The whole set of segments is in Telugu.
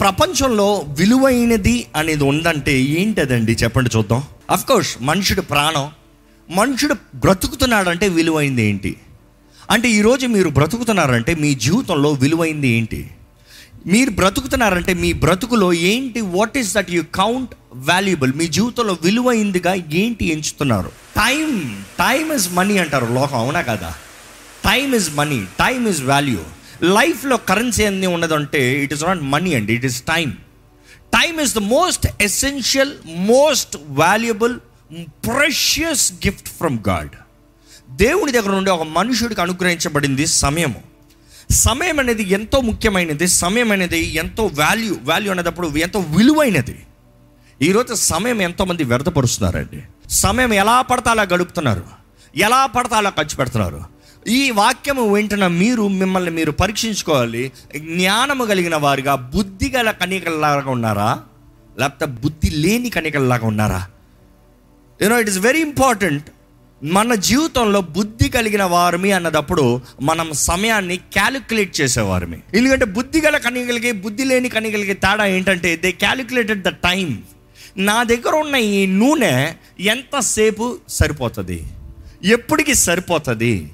ప్రపంచంలో విలువైనది అనేది ఉందంటే ఏంటదండి? చెప్పండి చూద్దాం. అఫ్కోర్స్ మనుషుడు ప్రాణం మనుషుడు బ్రతుకుతున్నాడంటే విలువైంది ఏంటి? అంటే ఈరోజు మీరు బ్రతుకుతున్నారంటే మీ జీవితంలో విలువైంది ఏంటి? మీరు బ్రతుకుతున్నారంటే మీ బ్రతుకులో ఏంటి? What is that you count valuable మీ జీవితంలో విలువైందిగా ఏంటి ఎంచుతున్నారు? టైం టైం ఇస్ మనీ అంటారు లోకం అవునా కదా? Time is money time is value లైఫ్లో కరెన్సీ అన్ని ఉన్నదంటే ఇట్ ఇస్ నాట్ మనీ అండి it is time time is the most essential most valuable precious gift from God దేవుని దగ్గర నుండి ఒక మనుషుడికి అనుగ్రహించబడింది సమయము. సమయం అనేది ఎంతో ముఖ్యమైనది సమయం అనేది ఎంతో వాల్యూ వాల్యూ అనేటప్పుడు ఎంతో విలువైనది. ఈరోజు సమయం ఎంతోమంది వ్యర్థపరుస్తున్నారండి. సమయం ఎలా పడతా అలా గడుపుతున్నారు. ఎలా పడతా అలా ఖర్చు పెడుతున్నారు. ఈ వాక్యము వింటున్న మీరు మిమ్మల్ని మీరు పరీక్షించుకోవాలి. జ్ఞానము కలిగిన వారుగా బుద్ధి గల కనికల్లాగా ఉన్నారా? లేకపోతే బుద్ధి లేని కనికల్లాగా ఉన్నారా? You know it is very important మన జీవితంలో బుద్ధి కలిగిన వారిమి అన్నదప్పుడు మనం సమయాన్ని క్యాలిక్యులేట్ చేసేవారిమి. ఎందుకంటే బుద్ధి గల కనికలకి బుద్ధి లేని కనికలకి తేడా ఏంటంటే దే క్యాలిక్యులేటెడ్ ద టైం నా దగ్గర ఉన్న ఈ నూనె ఎంతసేపు సరిపోతుంది? ఎప్పటికి సరిపోతుంది?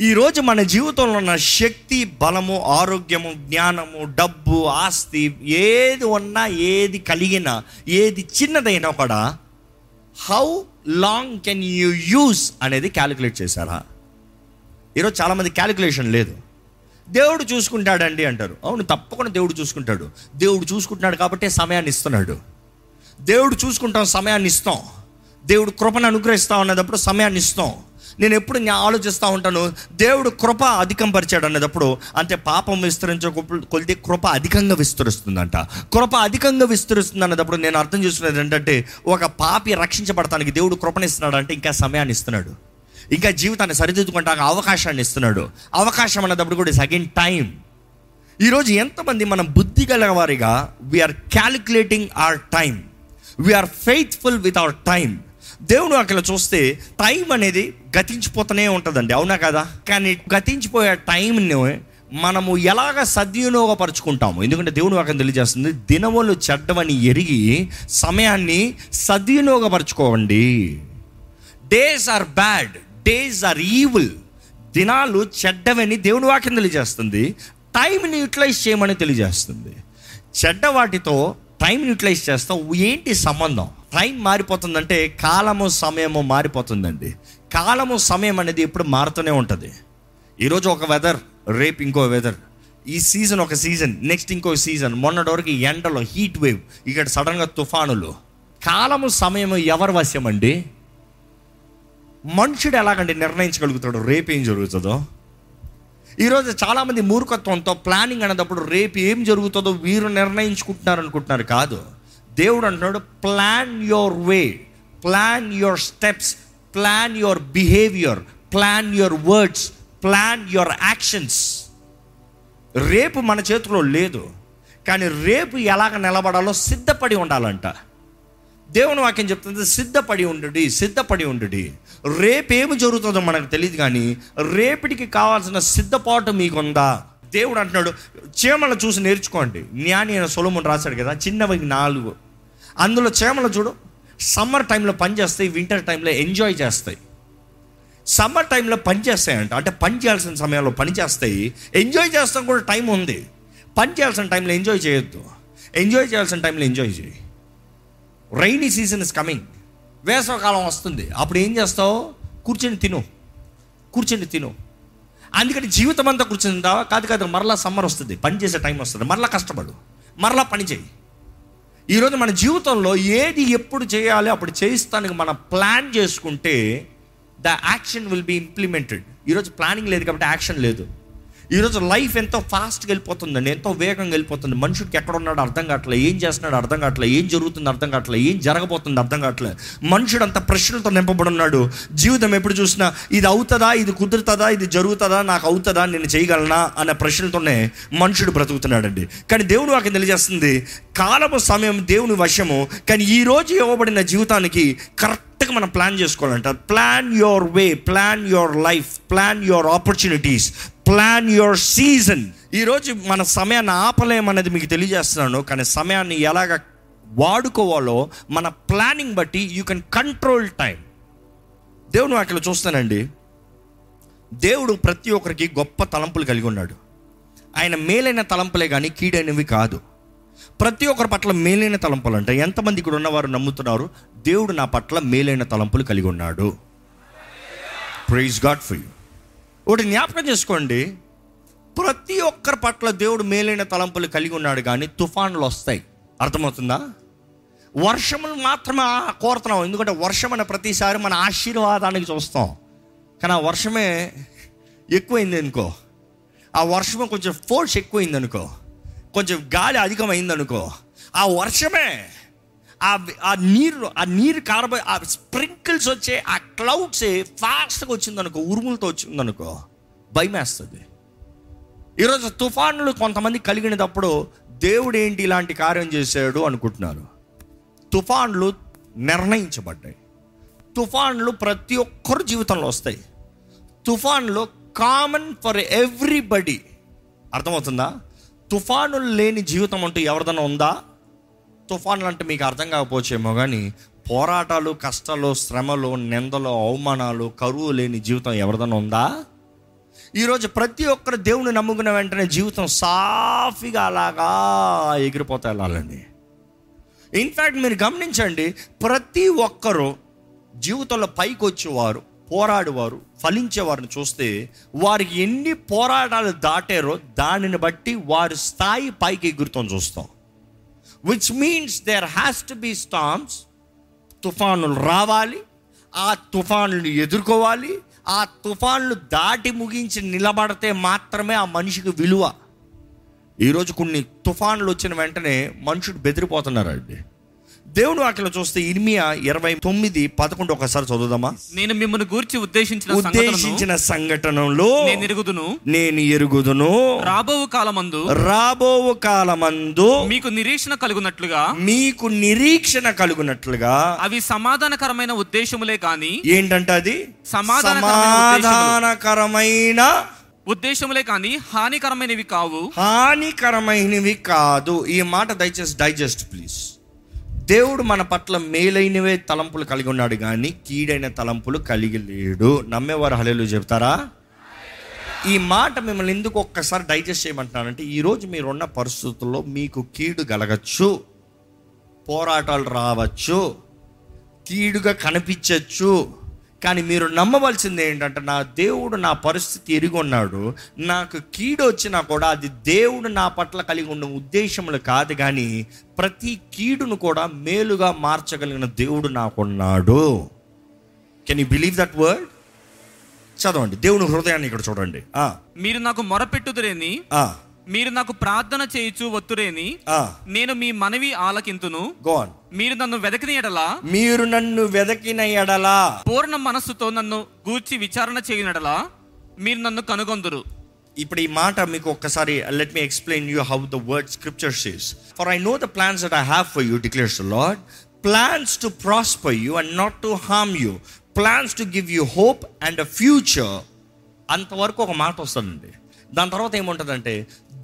ఈరోజు మన జీవితంలో ఉన్న శక్తి బలము ఆరోగ్యము జ్ఞానము డబ్బు ఆస్తి ఏది ఉన్నా ఏది కలిగినా ఏది చిన్నదైనా కూడా how long can you use అనేది క్యాలిక్యులేట్ చేశారా? ఈరోజు చాలామంది క్యాలిక్యులేషన్ లేదు. దేవుడు చూసుకుంటాడండి అంటారు. అవును తప్పకుండా దేవుడు చూసుకుంటాడు. దేవుడు చూసుకుంటున్నాడు కాబట్టి సమయాన్ని ఇస్తున్నాడు. దేవుడు చూసుకుంటాం సమయాన్ని ఇస్తాం. దేవుడు కృపను అనుగ్రహిస్తా ఉన్నదప్పుడు సమయాన్ని ఇస్తాం. నేను ఎప్పుడు నేను ఆలోచిస్తూ ఉంటాను దేవుడు కృప అధికం పరిచాడు అనేటప్పుడు అంటే పాపం విస్తరించే కొలిది కృప అధికంగా విస్తరిస్తుందంట. కృప అధికంగా విస్తరిస్తుంది అన్నప్పుడు నేను అర్థం చేసుకునేది ఏంటంటే ఒక పాపి రక్షించబడటానికి దేవుడు కృపనిస్తున్నాడు అంటే ఇంకా సమయాన్ని ఇస్తున్నాడు. ఇంకా జీవితాన్ని సరిదిద్దుకుంటాక అవకాశాన్ని ఇస్తున్నాడు. అవకాశం అన్నప్పుడు కూడా సెకండ్ టైం ఈరోజు ఎంతమంది మనం బుద్ధి గల వారిగా we are calculating our time we are faithful with our time దేవుడు అక్కడ చూస్తే టైం అనేది గతించిపోతూనే ఉంటుందండి. అవునా కదా? కానీ గతించిపోయే టైంని మనము ఎలాగ సద్వినియోగపరచుకుంటాము? ఎందుకంటే దేవుడు అక్కడ తెలియజేస్తుంది దినములు చెడ్డమని ఎరిగి సమయాన్ని సద్వినియోగపరచుకోవండి. Days are bad days are evil దినాలు చెడ్డవని దేవుని వాక్యం తెలియజేస్తుంది. టైంని యూటిలైజ్ చేయమని తెలియజేస్తుంది. చెడ్డ వాటితో టైం యూటిలైజ్ చేస్తాం. ఏంటి సంబంధం? టైం మారిపోతుందంటే కాలము సమయము మారిపోతుందండి. కాలము సమయం అనేది ఎప్పుడు మారుతూనే ఉంటుంది. ఈరోజు ఒక వెదర్ రేపు ఇంకో వెదర్ ఈ సీజన్ ఒక సీజన్ నెక్స్ట్ ఇంకో సీజన్ మొన్నటి వరకు ఎండలో హీట్ వేవ్ ఇక్కడ సడన్గా తుఫానులు. కాలము సమయము ఎవరి వశ్యం అండి మనుషుడు ఎలాగండి నిర్ణయించగలుగుతాడు? రేపు ఏం జరుగుతుందో? ఈరోజు చాలామంది మూర్ఖత్వంతో ప్లానింగ్ అనేటప్పుడు రేపు ఏం జరుగుతుందో వీరు నిర్ణయించుకుంటున్నారు అనుకుంటున్నారు కాదు. దేవుడు అంటున్నాడు plan your way plan your steps plan your behaviour plan your words plan your actions రేపు మన చేతిలో లేదు కానీ రేపు ఎలాగ నిలబడాలో సిద్ధపడి ఉండాలంట. దేవుని వాక్యం చెప్తుంది సిద్ధపడి ఉండుడి సిద్ధపడి ఉండుడి. రేపేమి జరుగుతుందో మనకు తెలియదు కానీ రేపటికి కావాల్సిన సిద్ధపాటు మీకుందా? దేవుడు అంటున్నాడు చీమలను చూసి నేర్చుకోండి. జ్ఞాని అయిన సొలమును రాశాడు కదా చిన్నవి నాలుగు. అందులో చేమలు చూడు సమ్మర్ టైంలో పనిచేస్తాయి వింటర్ టైంలో ఎంజాయ్ చేస్తాయి. సమ్మర్ టైంలో పనిచేస్తాయంట అంటే పని చేయాల్సిన సమయంలో పనిచేస్తాయి ఎంజాయ్ చేస్తాం కూడా టైం ఉంది. పని చేయాల్సిన టైంలో ఎంజాయ్ చేయొద్దు. ఎంజాయ్ చేయాల్సిన టైంలో ఎంజాయ్ చేయి. రైనీ సీజన్ ఇస్ కమింగ్ వేసవకాలం వస్తుంది. అప్పుడు ఏం చేస్తావు? కూర్చొని తిను. కూర్చొని తిను. అందుకని జీవితం అంతా కూర్చొని కాదు కాదు మరలా సమ్మర్ వస్తుంది. పని చేసే టైం వస్తుంది. మరలా కష్టపడు. మరలా పని చేయి. ఈరోజు మన జీవితంలో ఏది ఎప్పుడు చేయాలి అప్పుడు చేయిస్తానికి మనం ప్లాన్ చేసుకుంటే the action will be implemented. ఈరోజు ప్లానింగ్ లేదు కాబట్టి యాక్షన్ లేదు. ఈరోజు లైఫ్ ఎంతో ఫాస్ట్గా వెళ్ళిపోతుందండి ఎంతో వేగంగా వెళ్ళిపోతుంది. మనుషుడికి ఎక్కడ ఉన్నాడు అర్థం కావట్లేదు. ఏం చేస్తున్నాడు అర్థం కావట్లేదు. ఏం జరుగుతుంది అర్థం కావట్లేదు. ఏం జరగబోతుంది అర్థం కావట్లేదు. మనుషుడు అంత ప్రశ్నలతో నింపబడి ఉన్నాడు. జీవితం ఎప్పుడు చూసినా ఇది అవుతుందా ఇది కుదురుతుందా ఇది జరుగుతుందా నాకు అవుతుందా నేను చేయగలనా అనే ప్రశ్నలతోనే మనుషుడు బ్రతుకుతున్నాడండి. కానీ దేవుడు వాకి తెలియజేస్తుంది కాలము సమయం దేవుని వశము. కానీ ఈ రోజు ఇవ్వబడిన జీవితానికి కరెక్ట్గా మనం plan చేసుకోవాలంట. Plan your way plan your life plan your opportunities plan your season ఈరోజు మన సమయాన్ని ఆపలేమనేది మీకు తెలియజేస్తున్నాను కానీ సమయాన్ని ఎలాగ వాడుకోవాలో మన ప్లానింగ్ బట్టి యూ కెన్ కంట్రోల్ టైం దేవుని వాటిలో చూస్తానండి. దేవుడు ప్రతి ఒక్కరికి గొప్ప తలంపులు కలిగి ఉన్నాడు. ఆయన మేలైన తలంపులే కానీ కీడైనవి కాదు. ప్రతి ఒక్కరి పట్ల మేలైన తలంపులు అంటే ఎంతమంది ఇక్కడ ఉన్నవారు నమ్ముతున్నారు? దేవుడు నా పట్ల మేలైన తలంపులు కలిగి ఉన్నాడు. ప్రైజ్ గాడ్ ఫర్ యూ ఒకటి జ్ఞాపకం చేసుకోండి. ప్రతి ఒక్కరి పట్ల దేవుడు మేలైన తలంపులు కలిగి ఉన్నాడు కానీ తుఫాన్లు వస్తాయి. అర్థమవుతుందా? వర్షములు మాత్రమే ఆ- కోరుతున్నాం. ఎందుకంటే వర్షం అనే ప్రతిసారి మన ఆశీర్వాదానికి చూస్తాం. కానీ ఆ వర్షమే ఎక్కువైంది అనుకో. ఆ వర్షమే కొంచెం ఫోర్స్ ఎక్కువైంది అనుకో. కొంచెం గాలి అధికమైంది అనుకో. ఆ వర్షమే ఆ నీరు ఆ నీరు కారబో ఆ స్ప్రింకిల్స్ వచ్చే ఆ క్లౌడ్స్ ఫాస్ట్గా వచ్చిందనుకో ఉరుములతో వచ్చిందనుకో భయమేస్తుంది. ఈరోజు తుఫానులు కొంతమంది కలిగినప్పుడు దేవుడు ఏంటి ఇలాంటి కార్యం చేశాడు అనుకుంటున్నారు. తుఫాన్లు నిర్ణయించబడ్డాయి. తుఫాన్లు ప్రతి ఒక్కరు జీవితంలో వస్తాయి. తుఫాన్లు కామన్ ఫర్ ఎవ్రీబడి. అర్థమవుతుందా? తుఫానులు లేని జీవితం అంటూ ఎవరిదైనా ఉందా? తుఫాన్లు అంటే మీకు అర్థం కాకపోవచ్చేమో కానీ పోరాటాలు కష్టాలు శ్రమలు నిందలు అవమానాలు కరువు లేని జీవితం ఎవరిదైనా ఉందా? ఈరోజు ప్రతి ఒక్కరు దేవుని నమ్ముకున్న వెంటనే జీవితం సాఫీగా అలాగా ఎగిరిపోతా వెళ్ళాలండి. ఇన్ఫ్యాక్ట్ మీరు గమనించండి ప్రతి ఒక్కరూ జీవితంలో పైకి వచ్చేవారు పోరాడేవారు ఫలించేవారిని చూస్తే వారికి ఎన్ని పోరాటాలు దాటారో దానిని బట్టి వారి స్థాయి పైకి ఎగురుతాం చూస్తాం. Which means there has to be storms తుఫానులు రావాలి. ఆ తుఫానులు ఎదుర్కోవాలి. ఆ తుఫాన్లు దాటి ముగించి నిలబడితే మాత్రమే ఆ మనిషికి విలువ. ఈరోజు కొన్ని తుఫాన్లు వచ్చిన వెంటనే మనుషుడు బెదిరిపోతున్నారండి. దేవుడు వాటిలో చూస్తే ఇర్మియా ఇరవై తొమ్మిది పదకొండు ఒకసారి చదువుదామా? నేను మిమ్మల్ని గూర్చి ఉద్దేశించిన ఉద్దేశించిన సంఘటనలో నేను ఎరుగుదును. నేను ఎరుగుదును. రాబో కాలమందు రాబో కాలమందు మీకు నిరీక్షణ కలుగునట్లుగా మీకు నిరీక్షణ కలుగునట్లుగా అవి సమాధానకరమైన ఉద్దేశములే కాని ఏంటంటే అది? సమాధానకరమైన ఉద్దేశములే కాని హానికరమైనవి కావు. హానికరమైనవి కాదు. ఈ మాట దయచేసి డైజెస్ట్ ప్లీజ్. దేవుడు మన పట్ల మేలైనవే తలంపులు కలిగి ఉన్నాడు కానీ కీడైన తలంపులు కలిగి లేడు. నమ్మేవారు హలేలు చెప్తారా ఈ మాట మిమ్మల్ని ఎందుకు ఒక్కసారి డైజెస్ట్ చేయమంటున్నానంటే ఈరోజు మీరున్న పరిస్థితుల్లో మీకు కీడు కలగచ్చు పోరాటాలు రావచ్చు కీడుగా కనిపించవచ్చు కానీ మీరు నమ్మవలసింది ఏంటంటే నా దేవుడు నా పరిస్థితి ఎరిగి ఉన్నాడు. నాకు కీడు వచ్చినా కూడా అది దేవుడు నా పట్ల కలిగి ఉన్న ఉద్దేశములు కాదు కానీ ప్రతి కీడును కూడా మేలుగా మార్చగలిగిన దేవుడు నాకున్నాడు. Can you believe that word చదవండి. దేవుని హృదయాన్ని ఇక్కడ చూడండి. మీరు నాకు మొరపెట్టుదురేని? ఆ, మీరు నాకు ప్రార్థన చేయుచు ఒత్తురేని నేను మీ మనవి ఆలకింతును. On. మీరు నన్ను వెదకిన ఎడలా? మీరు నన్ను వెదకిన ఎడలా? పూర్ణ మనస్సుతో నన్ను గూర్చి విచారణ చేయనడలా మీరు నన్ను కనుగొందురు. ఇప్పుడు ఈ మాట మీకు ఒక్కసారి let me explain you how the word scripture says for I know the plans that I have for you declares Lord plans to prosper you and not to harm you plans to give you hope and a future అంతవరకు ఒక మాట వస్తుందండి. దాని తర్వాత ఏముంటుందంటే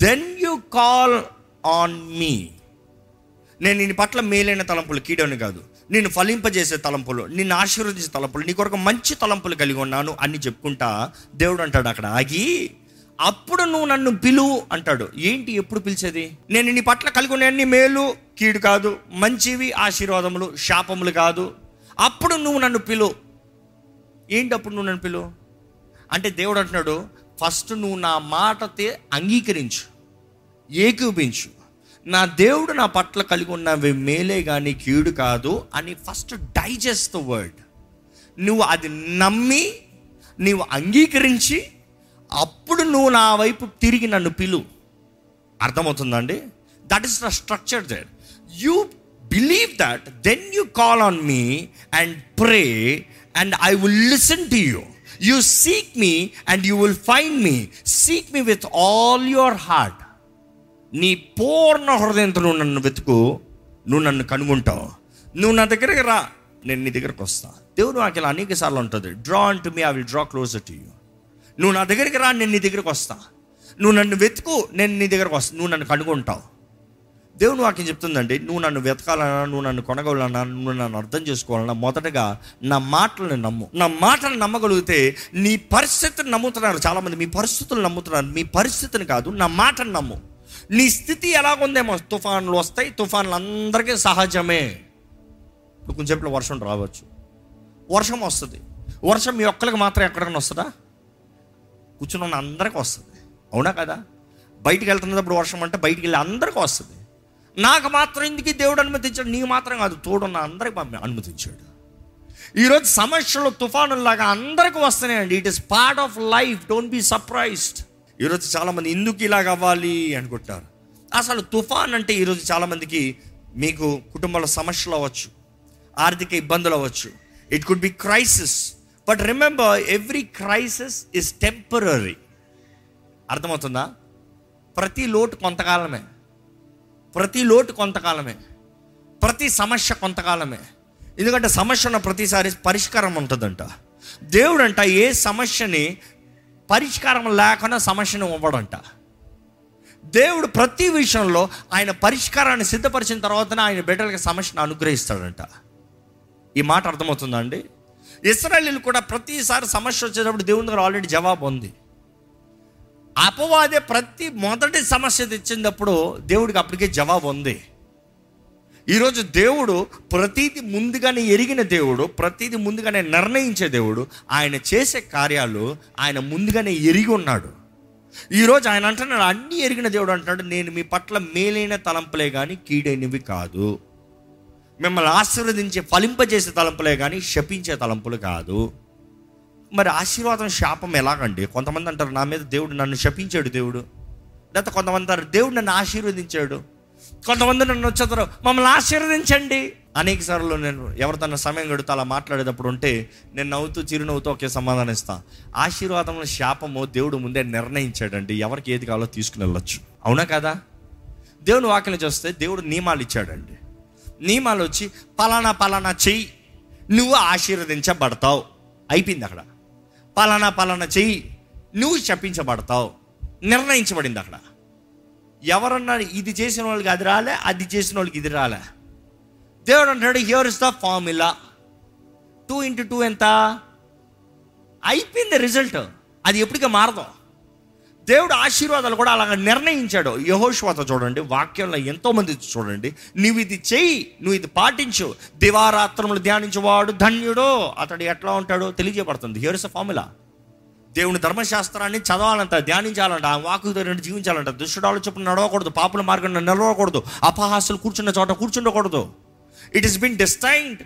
then you call on me నేను నీ పట్ల మేలైన తలంపులు కీడని కాదు. నేను ఫలింపజేసే తలంపులు నిన్ను ఆశీర్వదించే తలంపులు నీ కొరకు మంచి తలంపులు కలిగి ఉన్నాను అని చెప్పుకుంటా దేవుడు అంటాడు అక్కడ. ఆగి అప్పుడు నువ్వు నన్ను పిలువు అంటాడు. ఏంటి ఎప్పుడు పిలిచేది? నేను నీ పట్ల కలిగి ఉన్న మేలు కీడు కాదు మంచివి ఆశీర్వాదములు శాపములు కాదు. అప్పుడు నువ్వు నన్ను పిలువు ఏంటి అప్పుడు నువ్వు నన్ను పిలువు అంటే దేవుడు అంటున్నాడు ఫస్ట్ నువ్వు నా మాటతే అంగీకరించు. ఏకీపించు. నా దేవుడు నా పట్ల కలిగి ఉన్నవి మేలే కానీ కీడు కాదు అని ఫస్ట్ డైజెస్ట్ ద వర్డ్ నువ్వు అది నమ్మి నువ్వు అంగీకరించి అప్పుడు నువ్వు నా వైపు తిరిగి నన్ను పిలు. అర్థమవుతుందండి? That is the structure there you believe that then you call on me and pray and I will listen to you you seek me and you will find me seek me with all your heart నీ పూర్ణ హృదయంతో నువ్వు నన్ను వెతుకు నువ్వు నన్ను కనుగొంటావు. నువ్వు నా దగ్గరికి రా నేను నీ దగ్గరకు వస్తా. దేవుడు నాకు ఇలా అనేక సార్లు ఉంటుంది draw unto me I will draw closer to you నువ్వు నా దగ్గరికి రా నేను నీ దగ్గరకు వస్తా. నువ్వు నన్ను వెతుకు నేను నీ దగ్గరకు వస్తా నువ్వు నన్ను కనుగొంటావు. దేవుని వాక్యం చెప్తుందండి నువ్వు నన్ను వెతకాలన్నా నువ్వు నన్ను కొనగలన్నా నువ్వు నన్ను అర్థం చేసుకోవాలన్నా మొదటగా నా మాటలను నమ్ము. నా మాటలు నమ్మగలిగితే నీ పరిస్థితిని నమ్ముతున్నారు చాలామంది. మీ పరిస్థితులు నమ్ముతున్నారు. మీ పరిస్థితిని కాదు నా మాటను నమ్ము. నీ స్థితి ఎలాగుందేమో? తుఫాన్లు వస్తాయి తుఫాన్లు అందరికీ సహజమే ఇప్పుడు కొంచెంసేపులో వర్షం రావచ్చు. వర్షం వస్తుంది. వర్షం మీ ఒక్కరికి మాత్రం ఎక్కడికైనా వస్తుందా? కూర్చుని ఉన్న అందరికీ వస్తుంది. అవునా కదా? బయటికి వెళ్తున్నప్పుడు వర్షం అంటే బయటికి వెళ్ళి అందరికీ వస్తుంది. నాకు మాత్రం ఇందుకు దేవుడు అనుమతించాడు. నీకు మాత్రం కాదు తోడున్న అందరికి అనుమతించాడు. ఈరోజు సమస్యలు తుఫానులాగా అందరికీ వస్తున్నాయండి. It is part of life don't be surprised ఈరోజు చాలామంది ఎందుకు ఇలాగ అవ్వాలి అనుకుంటారు అసలు తుఫాన్ అంటే ఈరోజు చాలామందికి మీకు కుటుంబాల సమస్యలు అవ్వచ్చు ఆర్థిక ఇబ్బందులు అవ్వచ్చు. It could be crisis but remember every crisis is temporary అర్థమవుతుందా? ప్రతి లోటు కొంతకాలమే. ప్రతి లోటు కొంతకాలమే. ప్రతి సమస్య కొంతకాలమే. ఎందుకంటే సమస్య ఉన్న ప్రతిసారి పరిష్కారం ఉంటుందంట. దేవుడంట ఏ సమస్యని పరిష్కారం లేకుండా సమస్యను ఇవ్వడంట. దేవుడు ప్రతి విషయంలో ఆయన పరిష్కారాన్ని సిద్ధపరిచిన తర్వాతనే ఆయన బిడ్డలకి సమస్యను అనుగ్రహిస్తాడంట. ఈ మాట అర్థమవుతుందండి? ఇస్రాయలీలు కూడా ప్రతిసారి సమస్య వచ్చేటప్పుడు దేవుని దగ్గర ఆల్రెడీ జవాబు ఉంది. అపవాదే ప్రతి మొదటి సమస్య తెచ్చినప్పుడు దేవుడికి అప్పటికే జవాబు ఉంది. ఈరోజు దేవుడు ప్రతిది ముందుగానే ఎరిగిన దేవుడు ప్రతిది ముందుగానే నిర్ణయించే దేవుడు ఆయన చేసే కార్యాలు ఆయన ముందుగానే ఎరిగి ఉన్నాడు. ఈరోజు ఆయన అంటున్నాడు అన్ని ఎరిగిన దేవుడు అంటున్నాడు నేను మీ పట్ల మేలైన తలంపులే కానీ కీడైనవి కాదు. మిమ్మల్ని ఆశీర్వదించే ఫలింపజేసే తలంపులే కానీ శపించే తలంపులు కాదు. మరి ఆశీర్వాదం శాపం ఎలాగండి? కొంతమంది అంటారు నా మీద దేవుడు నన్ను శపించాడు దేవుడు. లేకపోతే కొంతమంది అంటారు దేవుడు నన్ను ఆశీర్వదించాడు. కొంతమంది నన్ను వచ్చేతారు మమ్మల్ని ఆశీర్వదించండి. అనేక సార్లు నేను ఎవరితో సమయం గడుతూ అలా మాట్లాడేటప్పుడు ఉంటే నేను నవ్వుతూ చిరునవ్వుతూ ఒకే సమాధానం ఇస్తాను ఆశీర్వాదంలో శాపము దేవుడు ముందే నిర్ణయించాడండి. ఎవరికి ఏది కావాలో తీసుకుని వెళ్ళొచ్చు. అవునా కదా? దేవుని వాక్యం చూస్తే దేవుడు నియమాలు ఇచ్చాడండి. నియమాలు వచ్చి పలానా పలానా చెయ్యి నువ్వు ఆశీర్వదించబడతావు. అయిపోయింది అక్కడ. పలానా పలానా చెయ్యి నువ్వు చెప్పించబడతావు నిర్ణయించబడింది అక్కడ. ఎవరన్నా ఇది చేసిన వాళ్ళకి అది రాలే అది చేసిన వాళ్ళకి ఇది రాలే. దేవుడు అంటాడు here is the formula two into two ఎంత? అయిపోయింది రిజల్ట్ అది ఎప్పటికీ మారదు. దేవుడు ఆశీర్వాదాలు కూడా అలాగ నిర్ణయించాడు. యహోశ్వాత చూడండి వాక్యంలో ఎంతోమంది చూడండి నువ్వు ఇది చెయ్యి నువ్వు ఇది పాటించు. దివారాత్రములు ధ్యానించేవాడు ధన్యుడో. అతడు ఎట్లా ఉంటాడో తెలియజేయబడుతుంది. హియర్ ఇస్ అ ఫార్ములా దేవుని ధర్మశాస్త్రాన్ని చదవాలంట ధ్యానించాలంట ఆ వాకు రెండు జీవించాలంట. దుష్టుడు ఆలోచన నడవకూడదు పాపుల మార్గం నిలవకూడదు అపహాసులు కూర్చున్న చోట కూర్చుండకూడదు. It is been destined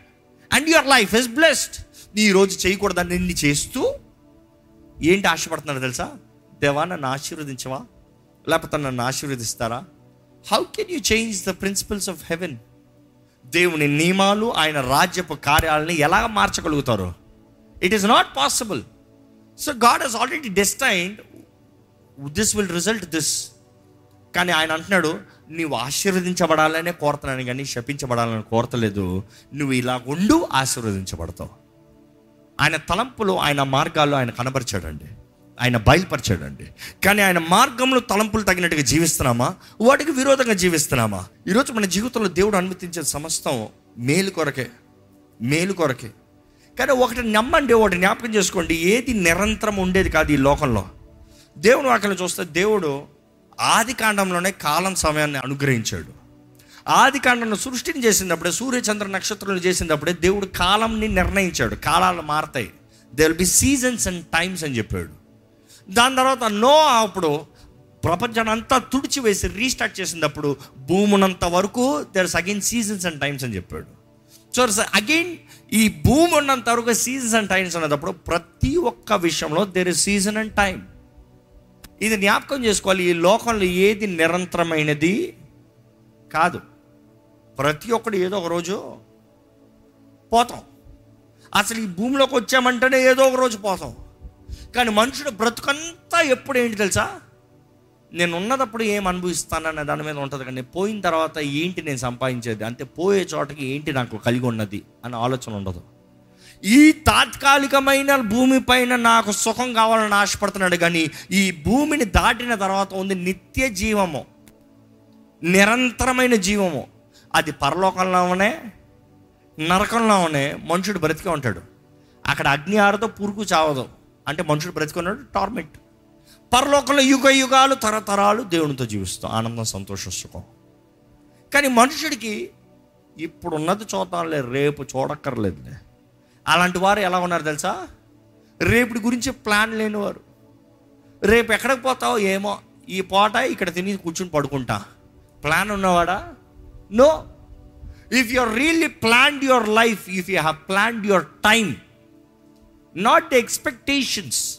and your life is blessed నీ రోజు చేయకూడదని నిన్ను చేస్తూ ఏంటి ఆశపడుతున్నారు తెలుసా? దేవా నన్ను ఆశీర్వదించవా? లేకపోతే నన్ను ఆశీర్వదిస్తారా? How can you change the principles of heaven దేవుని నియమాలు ఆయన రాజ్యపు కార్యాలని ఎలా మార్చగలుగుతారు? It is not possible so God has already destined this will result this కానీ ఆయన అంటున్నాడు నువ్వు ఆశీర్వదించబడాలనే కోరుతున్నాను కానీ శపించబడాలని కోరతలేదు. నువ్వు ఇలా ఉండు ఆశీర్వదించబడతావు. ఆయన తలంపులు ఆయన మార్గాల్లో ఆయన కనపరిచాడండి ఆయన బయలుపరిచాడండి. కానీ ఆయన మార్గంలో తలంపులు తగినట్టుగా జీవిస్తున్నామా? వాటికి విరోధంగా జీవిస్తున్నామా? ఈరోజు మన జీవితంలో దేవుడు అనుమతించే సమస్తం మేలు కొరకే మేలు కొరకే. కానీ ఒకటి నమ్మండి ఒకటి జ్ఞాపకం చేసుకోండి. ఏది నిరంతరం ఉండేది కాదు ఈ లోకంలో. దేవుని వాక్యం చూస్తే దేవుడు ఆది కాండంలోనే కాలం సమయాన్ని అనుగ్రహించాడు. ఆది కాండంలో సృష్టిని చేసినప్పుడే సూర్య చంద్ర నక్షత్రాలు చేసినప్పుడే దేవుడు కాలంని నిర్ణయించాడు. కాలాలు మారతాయి. They will be seasons and times అని చెప్పాడు. దాని తర్వాత నో అప్పుడు ప్రపంచాన్ని అంతా తుడిచివేసి రీస్టార్ట్ చేసినప్పుడు భూమునంత వరకు there again seasons and times అని చెప్పాడు. సో అగైన్ ఈ భూమి ఉన్నంత వరకు సీజన్స్ అండ్ టైమ్స్ అనేటప్పుడు ప్రతి ఒక్క విషయంలో there is season and time ఇది జ్ఞాపకం చేసుకోవాలి ఈ లోకంలో ఏది నిరంతరమైనది కాదు. ప్రతి ఒక్కడు ఏదో ఒక రోజు పోతాం. అసలు ఈ భూమిలోకి వచ్చామంటేనే ఏదో ఒక రోజు పోతాం. కానీ మనుషుడు బ్రతుకంతా ఎప్పుడు ఏంటి తెలుసా? నేను ఉన్నదప్పుడు ఏం అనుభవిస్తానన్న దాని మీద ఉంటుంది కానీ పోయిన తర్వాత ఏంటి నేను సంపాదించేది? అంటే పోయే చోటకి ఏంటి నాకు కలిగి ఉన్నది? అనే ఆలోచన ఉండదు. ఈ తాత్కాలికమైన భూమి పైన నాకు సుఖం కావాలని ఆశపడుతున్నాడు కానీ ఈ భూమిని దాటిన తర్వాత ఉంది నిత్య జీవము. నిరంతరమైన జీవము. అది పరలోకంలోనే నరకంలోనే మనుషుడు బ్రతికే ఉంటాడు. అక్కడ అగ్ని ఆరదో పురుగు చావదు. అంటే మనుషుడు బ్రతికున్నాడు టార్మెంట్ పరలోకంలో యుగ యుగాలు తరతరాలు దేవునితో జీవిస్తాం. ఆనందం సంతోషం సుఖం. కానీ మనుషుడికి ఇప్పుడున్నది చూద్దాంలే రేపు చూడక్కర్లేదులే. అలాంటి వారు ఎలా ఉన్నారు తెలుసా? రేపుడి గురించి ప్లాన్ లేనివారు. రేపు ఎక్కడికి పోతావో ఏమో ఈ పూట ఇక్కడ తిని కూర్చుని పడుకుంటా. Plan ఉన్నవాడా? No. If you really planned your life if you have planned your time not expectations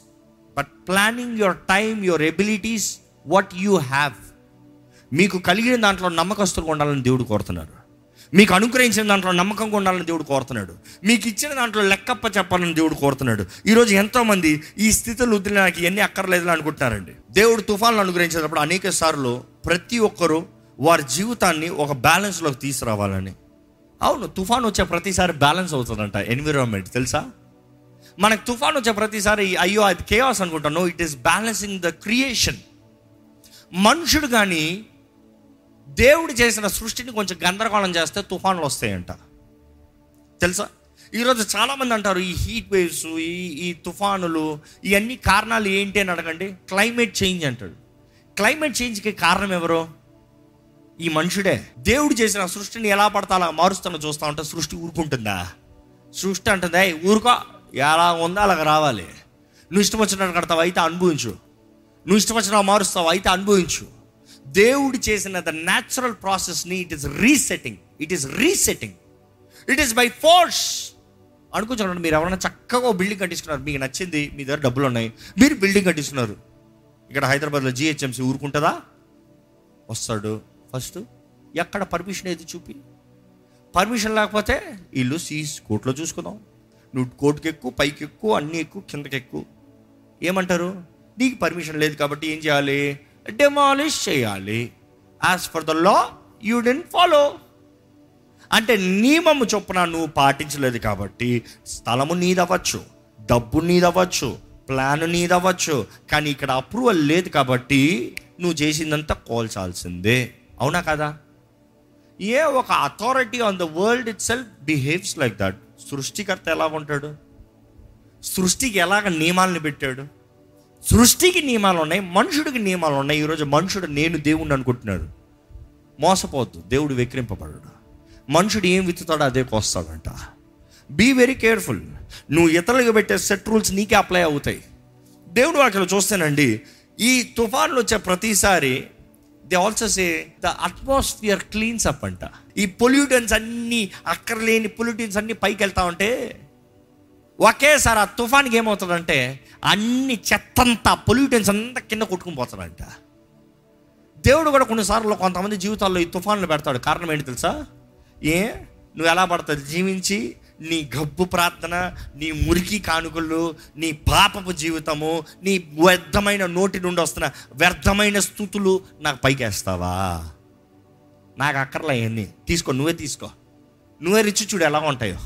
but planning your time your abilities what you have మీకు కలిగిన దాంట్లో నమ్మకస్తులుగా ఉండాలని దేవుడు కోరుతున్నాడు. మీకు అనుగ్రహించిన దాంట్లో నమ్మకంగా ఉండాలని దేవుడు కోరుతున్నాడు. మీకు ఇచ్చిన దాంట్లో లెక్కప్ప చెప్పాలని దేవుడు కోరుతున్నాడు. ఈరోజు ఎంతోమంది ఈ స్థితిలో వదిలిన నాకు ఇవన్నీ అక్కర్లేదు అనుకుంటున్నారండి. దేవుడు తుఫాన్లు అనుగ్రహించేటప్పుడు అనేక సార్లు ప్రతి ఒక్కరూ వారి జీవితాన్ని ఒక బ్యాలెన్స్లోకి తీసుకురావాలని. అవును తుఫాన్ వచ్చే ప్రతిసారి బ్యాలెన్స్ అవుతుందంట. ఎన్విరాన్మెంట్ తెలుసా? మనకు తుఫాన్ వచ్చే ప్రతిసారి అయ్యో అది కేయాస్ అనుకుంటాను it is balancing the creation మనుషుడు కానీ దేవుడు చేసిన సృష్టిని కొంచెం గందరగోళం చేస్తే తుఫాన్లు వస్తాయంట. తెలుసా? ఈరోజు చాలామంది అంటారు ఈ హీట్ వేవ్స్ ఈ ఈ తుఫానులు ఇవన్నీ కారణాలు ఏంటి అని అడగండి. క్లైమేట్ చేంజ్ అంటాడు. క్లైమేట్ చేంజ్కి కారణం ఎవరు? ఈ మనుషుడే. దేవుడు చేసిన సృష్టిని ఎలా పడతా అలా మారుస్తానో చూస్తా ఉంటే సృష్టి ఊరుకుంటుందా? సృష్టి అంటుందా? ఊరుకో. ఎలా ఉందో అలాగ రావాలి. నువ్వు ఇష్టం వచ్చినట్టు కడతావు అయితే అనుభవించు. నువ్వు ఇష్టం వచ్చిన మారుస్తావు అయితే అనుభవించు. దేవుడు చేసిన ద న్యాచురల్ ప్రాసెస్ని it is resetting it is resetting it is by force అనుకుంటున్నాడు మీరు ఎవరైనా చక్కగా బిల్డింగ్ కట్టిస్తున్నారు మీకు నచ్చింది మీ దగ్గర డబ్బులు ఉన్నాయి మీరు బిల్డింగ్ కట్టిస్తున్నారు ఇక్కడ హైదరాబాద్లో జిహెచ్ఎంసీ ఊరుకుంటుందా? వస్తాడు. ఫస్ట్ ఎక్కడ పర్మిషన్ ఏది చూపి? పర్మిషన్ లేకపోతే ఇల్లు సీస్ కోర్టులో చూసుకుందాం. నువ్వు కోర్టుకి ఎక్కువ పైకి ఎక్కువ అన్నీ ఎక్కువ కిందకి ఎక్కువ ఏమంటారు? నీకు పర్మిషన్ లేదు కాబట్టి ఏం చేయాలి? డెమాలిష్ చేయాలి. As per the law you don't follow అంటే నియమము చొప్పున నువ్వు పాటించలేదు కాబట్టి స్థలము నీదవ్వచ్చు డబ్బు నీదవ్వచ్చు ప్లాన్ నీదవ్వచ్చు కానీ ఇక్కడ అప్రూవల్ లేదు కాబట్టి నువ్వు చేసిందంతా కోల్చాల్సిందే. అవునా కదా? ఏ ఒక authority on the world itself behaves like that సృష్టికర్త ఎలా ఉంటాడు? సృష్టికి ఎలాగ నియమాలను పెట్టాడు? సృష్టికి నియమాలు ఉన్నాయి మనుషుడికి నియమాలు ఉన్నాయి. ఈరోజు మనుషుడు నేను దేవుణ్ణి అనుకుంటున్నాడు. మోసపోవద్దు దేవుడు వెక్రింపబడడు మనుషుడు ఏం విత్తుతాడో అదే కోస్తాడంట. బీ వెరీ కేర్ఫుల్ నువ్వు ఇతరులకు పెట్టే సెట్ రూల్స్ నీకే అప్లై అవుతాయి. దేవుడు అక్కడ చూస్తేనండి ఈ తుఫాన్లు వచ్చే ప్రతిసారి they also say the atmosphere cleans up అంట. ఈ పొల్యూటన్స్ అన్నీ అక్కర్లేని పొల్యూటన్స్ అన్నీ పైకి వెళ్తా ఉంటే ఒకేసారి ఆ తుఫాన్కి ఏమవుతుందంటే అన్ని చెత్తంతా పొల్యూటన్స్ అంతా కింద కొట్టుకుని పోతాడంట దేవుడు కూడా కొన్నిసార్లు కొంతమంది జీవితాల్లో ఈ తుఫాన్లు పెడతాడు. కారణం ఏంటి తెలుసా? ఏ? నువ్వు ఎలా పడతావు? జీవించి నీ గబ్బు ప్రార్థన నీ మురికి కానుకలు నీ పాపపు జీవితము నీ వ్యర్థమైన నోటి నుండి వస్తున్న వ్యర్థమైన స్థుతులు నాకు పైకేస్తావా? నాకు అక్కర్లే అవన్నీ తీసుకో నువ్వే తీసుకో. నువ్వే రిచి చూడు ఎలా ఉంటాయో.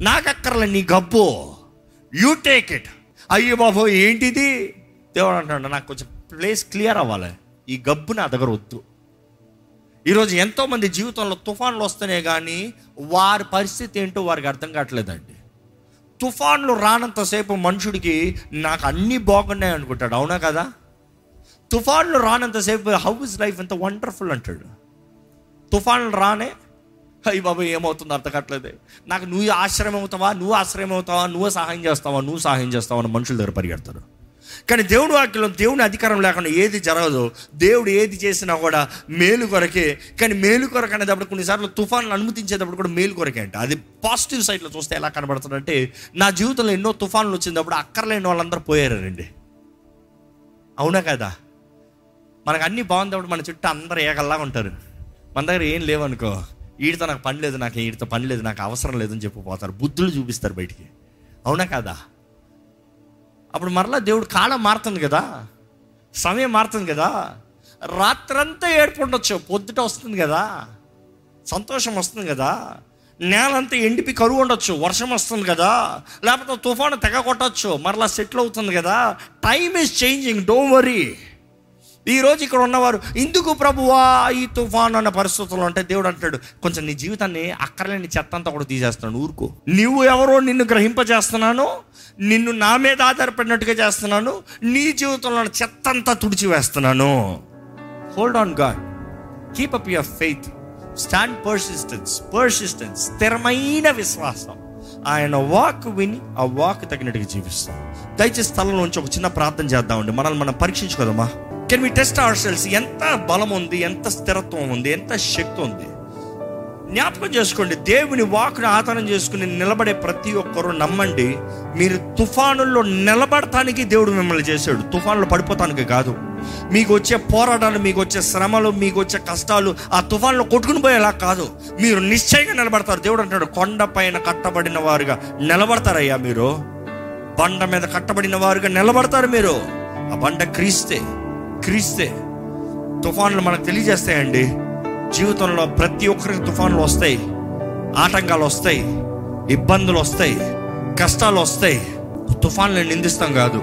నాకు అక్కర్లే నీ గబ్బు. యూ టేక్ ఇట్ అయ్యో బాబు ఏంటిది? దేవుడు అంటున్నాడు నాకు కొంచెం ప్లేస్ క్లియర్ అవ్వాలి. ఈ గబ్బు నా దగ్గర వద్దు ఈరోజు ఎంతోమంది జీవితంలో తుఫాన్లు వస్తేనే కానీ వారి పరిస్థితి ఏంటో వారికి అర్థం కావట్లేదండి. తుఫాన్లు రానంతసేపు మనుషుడికి నాకు అన్నీ బాగున్నాయి అనుకుంటాడు అవునా కదా? తుఫాన్లు రానంతసేపు హౌ ఇస్ లైఫ్ ఎంత వండర్ఫుల్ అంటాడు. తుఫాన్లు రానే అయ్యి బాబు ఏమవుతుందో అర్థం కావట్లేదు. నాకు నువ్వు ఆశ్రయం అవుతావా నువ్వు ఆశ్రయం అవుతావా నువ్వు సహాయం చేస్తావా నువ్వు సహాయం చేస్తావా అని మనుషుల దగ్గర పరిగెడతారు కానీ దేవుడు వాక్యంలో దేవుని అధికారం లేకుండా ఏది జరగదు. దేవుడు ఏది చేసినా కూడా మేలు కొరకే. కానీ మేలు కొరకు అనేటప్పుడు కొన్నిసార్లు తుఫాన్లు అనుమతించేటప్పుడు కూడా మేలు కొరకే అంట. అది పాజిటివ్ సైడ్లో చూస్తే ఎలా కనబడుతుందంటే నా జీవితంలో ఎన్నో తుఫాన్లు వచ్చినప్పుడు అక్కర్లేని వాళ్ళందరూ పోయారండి. అవునా కదా? మనకు అన్నీ బాగుందప్పుడు మన చుట్టూ అందరూ ఏకల్లా ఉంటారు. మన దగ్గర ఏం లేవనుకో వీడితో నాకు పని లేదు నాకు వీడితో పని లేదు నాకు అవసరం లేదని చెప్పి పోతారు. బుద్ధులు చూపిస్తారు బయటికి. అవునా కదా? అప్పుడు మరలా దేవుడు కాలం మారుతుంది కదా సమయం మారుతుంది కదా రాత్రంతా ఏడుపుండొచ్చు పొద్దుట వస్తుంది కదా సంతోషం వస్తుంది కదా నేలంతా ఎండిపి కరువు ఉండొచ్చు వర్షం వస్తుంది కదా లేకపోతే తుఫాను తెగ కొట్టచ్చు మరలా సెటిల్ అవుతుంది కదా time is changing don't worry ఈరోజు ఇక్కడ ఉన్నవారు ఇందుకు ప్రభువా ఈ తుఫాను అన్న పరిస్థితుల్లో? ఉంటే దేవుడు అంటాడు కొంచెం నీ జీవితాన్ని అక్కర్లేని చెత్త అంతా కూడా తీసేస్తున్నాను ఊరుకో. నువ్వు ఎవరో నిన్ను గ్రహింపజేస్తున్నాను నిన్ను నా మీద ఆధారపడినట్టుగా చేస్తున్నాను నీ జీవితంలో ఉన్న చెత్త అంతా తుడిచివేస్తున్నాను. Hold on God keep up your faith stand persistence persistence స్థిరమైన విశ్వాసం. ఆయన వాక్ విని ఆ వాక్ తగినట్టుగా జీవిస్తాం. దయచేసి స్థలంలో నుంచి ఒక చిన్న ప్రార్థన చేద్దామండి. మనల్ని మనం పరీక్షించుకోదమ్మా. Can we test hour cells ఎంత బలం ఉంది ఎంత స్థిరత్వం ఉంది ఎంత శక్తి ఉంది? జ్ఞాపకం చేసుకోండి దేవుని వాకుని ఆధారం చేసుకుని నిలబడే ప్రతి ఒక్కరూ నమ్మండి మీరు తుఫానుల్లో నిలబడటానికి దేవుడు మిమ్మల్ని చేశాడు. తుఫానులో పడిపోతానికి కాదు. మీకు వచ్చే పోరాటాలు మీకు వచ్చే శ్రమలు మీకు వచ్చే కష్టాలు ఆ తుఫాన్లో కొట్టుకుని పోయేలా కాదు. మీరు నిశ్చయంగా నిలబడతారు. దేవుడు అంటాడు కొండ పైన కట్టబడిన వారుగా నిలబడతారయ్యా మీరు. బండ మీద కట్టబడిన వారుగా నిలబడతారు మీరు. ఆ బండ క్రీస్తే. క్రీస్తే తుఫాన్లు మనకు తెలియజేస్తాయండి. జీవితంలో ప్రతి ఒక్కరికి తుఫాన్లు వస్తాయి. ఆటంకాలు వస్తాయి. ఇబ్బందులు వస్తాయి. కష్టాలు వస్తాయి. తుఫాన్లు నిందిస్తాం కాదు.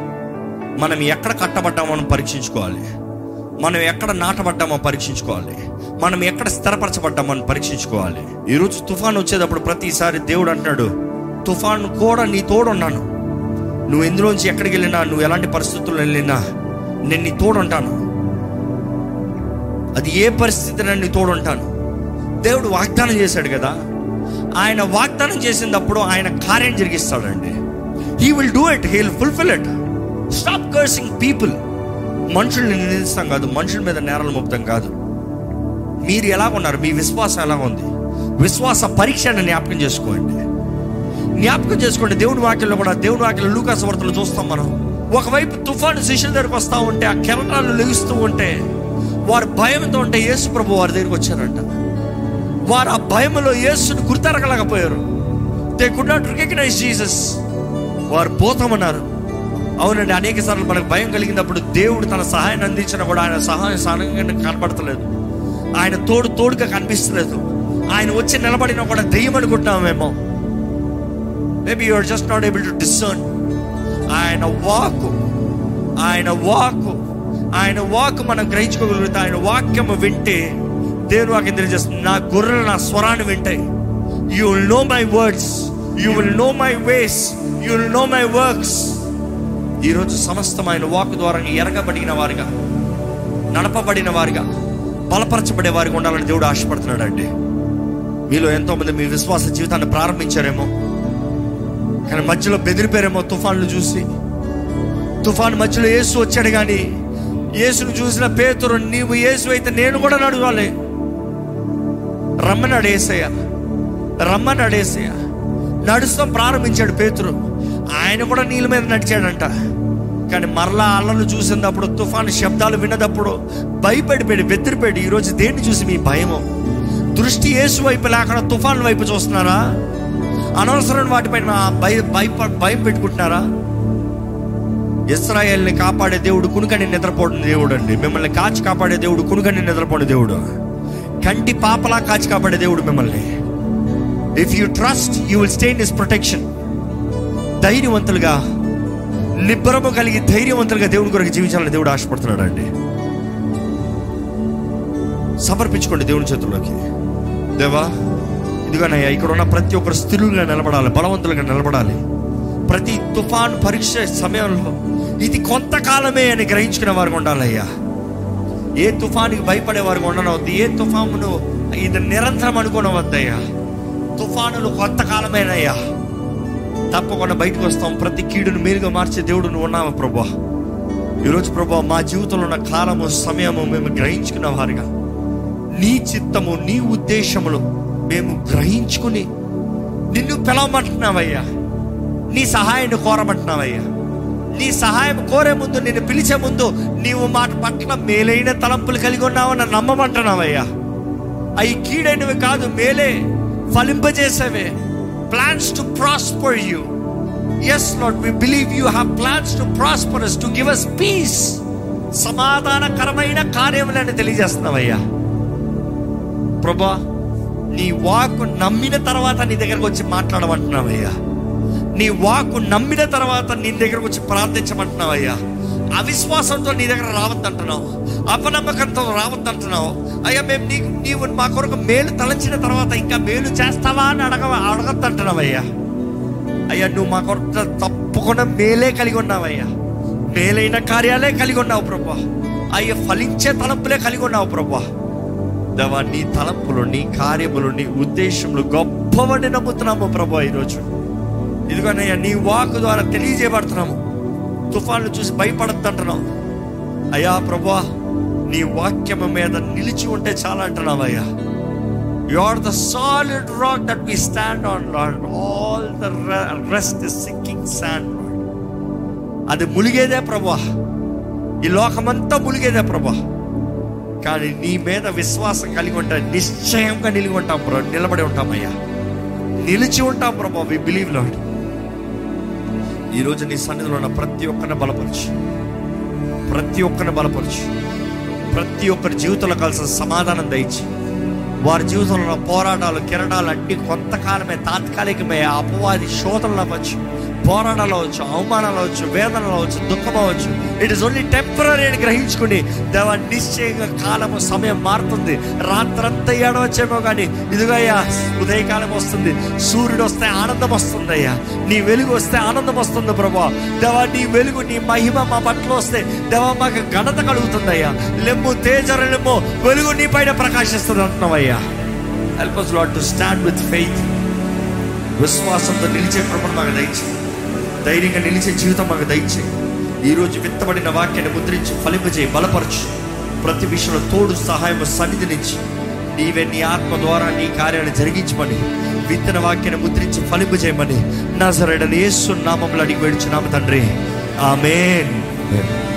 మనం ఎక్కడ కట్టబడ్డామో పరీక్షించుకోవాలి. మనం ఎక్కడ నాటబడ్డామో పరీక్షించుకోవాలి. మనం ఎక్కడ స్థిరపరచబడ్డామని అని పరీక్షించుకోవాలి ఈరోజు తుఫాన్ వచ్చేటప్పుడు ప్రతిసారి దేవుడు అంటున్నాడు తుఫాన్ కూడా నీ తోడున్నాను. నువ్వు ఎందులోంచి ఎక్కడికి వెళ్ళినా నువ్వు ఎలాంటి పరిస్థితుల్లో వెళ్ళినా నేను నీ తోడుంటాను. అది ఏ పరిస్థితి నన్ను తోడుంటాను? దేవుడు వాగ్దానం చేశాడు కదా? ఆయన వాగ్దానం చేసినప్పుడు ఆయన కార్యం జరిగిస్తాడండి. He will do it he will fulfil it stop cursing people మనుషుల్ని నిందిస్తాం కాదు. మనుషుల మీద నేరాలు మోపుతాం కాదు. మీరు ఎలా ఉన్నారు? మీ విశ్వాసం ఎలా ఉంది? విశ్వాస పరీక్షను జ్ఞాపకం చేసుకోండి. జ్ఞాపకం చేసుకోండి. దేవుడి వాక్యంలో కూడా దేవుడి వాక్యంలో లూకాస వార్తలు చూస్తాం మనం. ఒకవైపు తుఫాను శిష్యుల దగ్గరకు వస్తూ ఉంటే ఆ కెరటాలు లెగుస్తూ ఉంటే వారు భయంతో ఉంటే యేసు ప్రభు వారి దగ్గరికి వచ్చారంట. వారు ఆ భయంలో యేసుని గుర్తెరగలేకపోయారు. They could not recognise Jesus వారు పోతామన్నారు. అవునండి అనేక సార్లు మనకు భయం కలిగినప్పుడు దేవుడు తన సహాయాన్ని అందించినా కూడా ఆయన సహాయం సహాయంగా కనపడతలేదు ఆయన తోడు తోడుగా కనిపిస్తలేదు. ఆయన వచ్చి నిలబడినా కూడా దెయ్యం అనుకుంటున్నామేమో. Maybe you're just not able to discern ఆయన వాక్ ఆయన వాక్ ఆయన వాక్ మనం గ్రహించుకోగలుగుతాం. ఆయన వాక్యము వింటే దేవుని వాక్యం తెలియజేస్తుంది. నా గొర్రెలు నా స్వరాన్ని వింటాయి. You will know my words you will know my ways you will know my works ఈరోజు సమస్తమైన వాక్ ద్వారా ఎరగబడిన వారిగా నడపబడిన వారిగా బలపరచబడే వారిగా ఉండాలని దేవుడు ఆశపడుతున్నాడు అండి మీలో ఎంతోమంది మీ విశ్వాస జీవితాన్ని ప్రారంభించారేమో. కానీ మధ్యలో బెదిరిపోయారేమో తుఫాన్లు చూసి. తుఫాన్ మధ్యలో యేసు వచ్చాడు కానీ యేసును చూసిన పేతురు నీవు యేసు అయితే నేను కూడా నడవాలి. రమ్మని ఏసయ్య. రమ్మని అడేసయ్య నడుస్తాం ప్రారంభించాడు పేతురు. ఆయన కూడా నీళ్ళ మీద నడిచాడంట. కానీ మరలా అల్లను చూసినప్పుడు తుఫాను శబ్దాలు విన్నదప్పుడు భయపడిపోయాడు బెదిరిపోయాడు. ఈరోజు దేన్ని చూసి మీ భయము? దృష్టి యేసు వైపు లేకుండా తుఫాన్ వైపు చూస్తున్నారా? అనవసరమైన వాటిపైన భయ భయ భయం పెట్టుకుంటున్నారా? ఇస్రాయల్ని కాపాడే దేవుడు కునుకని నిద్రపోడిన దేవుడు అండి మిమ్మల్ని కాచి కాపాడే దేవుడు కునుకని నిద్రపోడిన దేవుడు. కంటి పాపలా కాచి కాపాడే దేవుడు మిమ్మల్ని. If you trust you will stay in his protection ధైర్యవంతులుగా నిబ్బరము కలిగి ధైర్యవంతులుగా దేవుని కొరకు జీవించాలని దేవుడు ఆశపడుతున్నాడు అండి సమర్పించుకోండి దేవుని చేతుల్లోకి. దేవా ఇదిగోనయ్యా ఇక్కడ ఉన్న ప్రతి ఒక్కరు స్థిరులుగా నిలబడాలి బలవంతులుగా నిలబడాలి. ప్రతి తుఫాన్ పరీక్ష సమయంలో ఇది కొంతకాలమే అని గ్రహించుకునే వారు ఉండాలయ్యా. ఏ తుఫానికి భయపడే వారికి ఉండనవద్దు. ఏ తుఫాను ఇది నిరంతరం అనుకోనవద్దయ్యా. తుఫానులు కొంతకాలమేనయ్యా. తప్పకుండా బయటకు వస్తాం. ప్రతి కీడును మీరుగా మార్చే దేవుడు నువ్వు ఉన్నావు ప్రభా? ఈరోజు ప్రభా మా జీవితంలో ఉన్న కాలము సమయము మేము గ్రహించుకున్న వారుగా. నీ చిత్తము నీ ఉద్దేశములు మేము గ్రహించుకుని నిన్ను పిలవమంటున్నావయ్యా. నీ సహాయాన్ని కోరమంటున్నావయ్యా. నీ సహాయం కోరే ముందు నిన్ను పిలిచే ముందు నీవు మాట పట్ల మేలైన తలంపులు కలిగి ఉన్నావని నమ్మమంటున్నావయ్యా. అవి కీడైనవి కాదు మేలే ఫలింపజేసేవే. Plans to prosper you as not we believe you have plans to prosperous to give us peace సమాధానకరమైన కార్యములని తెలియజేస్తున్నావయ్యా. ప్రభా నీ వాక్కు నమ్మిన తర్వాత నీ దగ్గరకు వచ్చి మాట్లాడమంటున్నావయ్యా. నీ వాక్కు నమ్మిన తర్వాత నీ దగ్గరకు వచ్చి ప్రార్థించమంటున్నావయ్యా. అవిశ్వాసంతో నీ దగ్గర రావద్దంటున్నావు. అపనమ్మకంతో రావద్దంటున్నావు. అయ్యా మేము నీకు నీవు మా కొరకు మేలు తలంచిన తర్వాత ఇంకా మేలు చేస్తావా అని అడగ అడగద్దంటున్నావయ్యా. అయ్యా నువ్వు మా కొరకు తప్పకుండా మేలే కలిగి ఉన్నావయ్యా. మేలైన కార్యాలే కలిగి ఉన్నావు ప్రభా. అయ్యా ఫలించే తలంపులే కలిగి ఉన్నావు ప్రభా. దేవా నీ తలంపులు నీ కార్యములు నీ ఉద్దేశములు గొప్పవని నమ్ముతున్నాము ప్రభు ఈరోజు. ఇదిగోనయ్యా నీ వాక్ ద్వారా తెలియజేయబడుతున్నాము. తుఫాన్లు చూసి భయపడద్దంటున్నావు. అయ్యా ప్రభా నీ వాక్యము మీద నిలిచి ఉంటే చాలా అంటున్నావయ్యా you are the solid rock that we stand on Lord all the rest sinking sinking sand అది ములిగేదే ప్రభా. ఈ లోకమంతా ములిగేదే ప్రభా. కానీ నీ మీద విశ్వాసం కలిగి ఉంటా నిశ్చయంగా నిలిగి ఉంటాం బ్రో. నిలబడి ఉంటామయ్యా నిలిచి ఉంటాం ప్రభా వి బిలీవ్ లాడ్ ఈరోజు నీ సన్నిధిలో ఉన్న ప్రతి ఒక్కరిని బలపరచు. ప్రతి ఒక్కరిని బలపరచు. ప్రతి ఒక్కరి జీవితంలో కలిసిన సమాధానం దయచి. వారి జీవితంలో ఉన్న పోరాటాలు కిరణాలు అన్ని కొంతకాలమే తాత్కాలికమే. అపవాది శోధనలు అవ్వచ్చు. పోరాటాలు అవచ్చు అవమానాలు అవచ్చు వేదనలు అవచ్చు దుఃఖం అవ్వచ్చు. ఇట్ ఇస్ ఓన్లీ టెంపరీ అని గ్రహించుకుని దేవ నిశ్చయంగా కాలము సమయం మారుతుంది. రాత్రంతా ఏడవచ్చేమో కానీ ఇదిగోయ్యా ఉదయకాలం వస్తుంది సూర్యుడు వస్తే ఆనందం వస్తుంది అయ్యా. నీ వెలుగు వస్తే ఆనందం వస్తుంది ప్రభా. దేవా నీ వెలుగు నీ మహిమ మా పట్ల వస్తే దేవా మాకు ఘనత కలుగుతుందయ్యా లెమ్ము తేజర లెమ్ము వెలుగు నీ పైన ప్రకాశిస్తుంది అంటున్నావయ్యా help us Lord to stand with faith విశ్వాసంతో నిలిచే కృపను మాకు దయచే ధైర్యంగా నిలిచే జీవితం మాకు దయచే. ఈరోజు విత్తబడిన వాక్యాన్ని ముద్రించి ఫలింపజేయి బలపరచు. ప్రతి విషయంలో తోడు సహాయం సన్నిధి నుంచి. నీవే నీ ఆత్మ ద్వారా నీ కార్యాన్ని జరిగించమని విత్తన వాక్యాన్ని ముద్రించి ఫలింపజేయమని నా సరైన యేసు నామంలో అడిగి వేడుచున్నాము తండ్రి. ఆమెన్.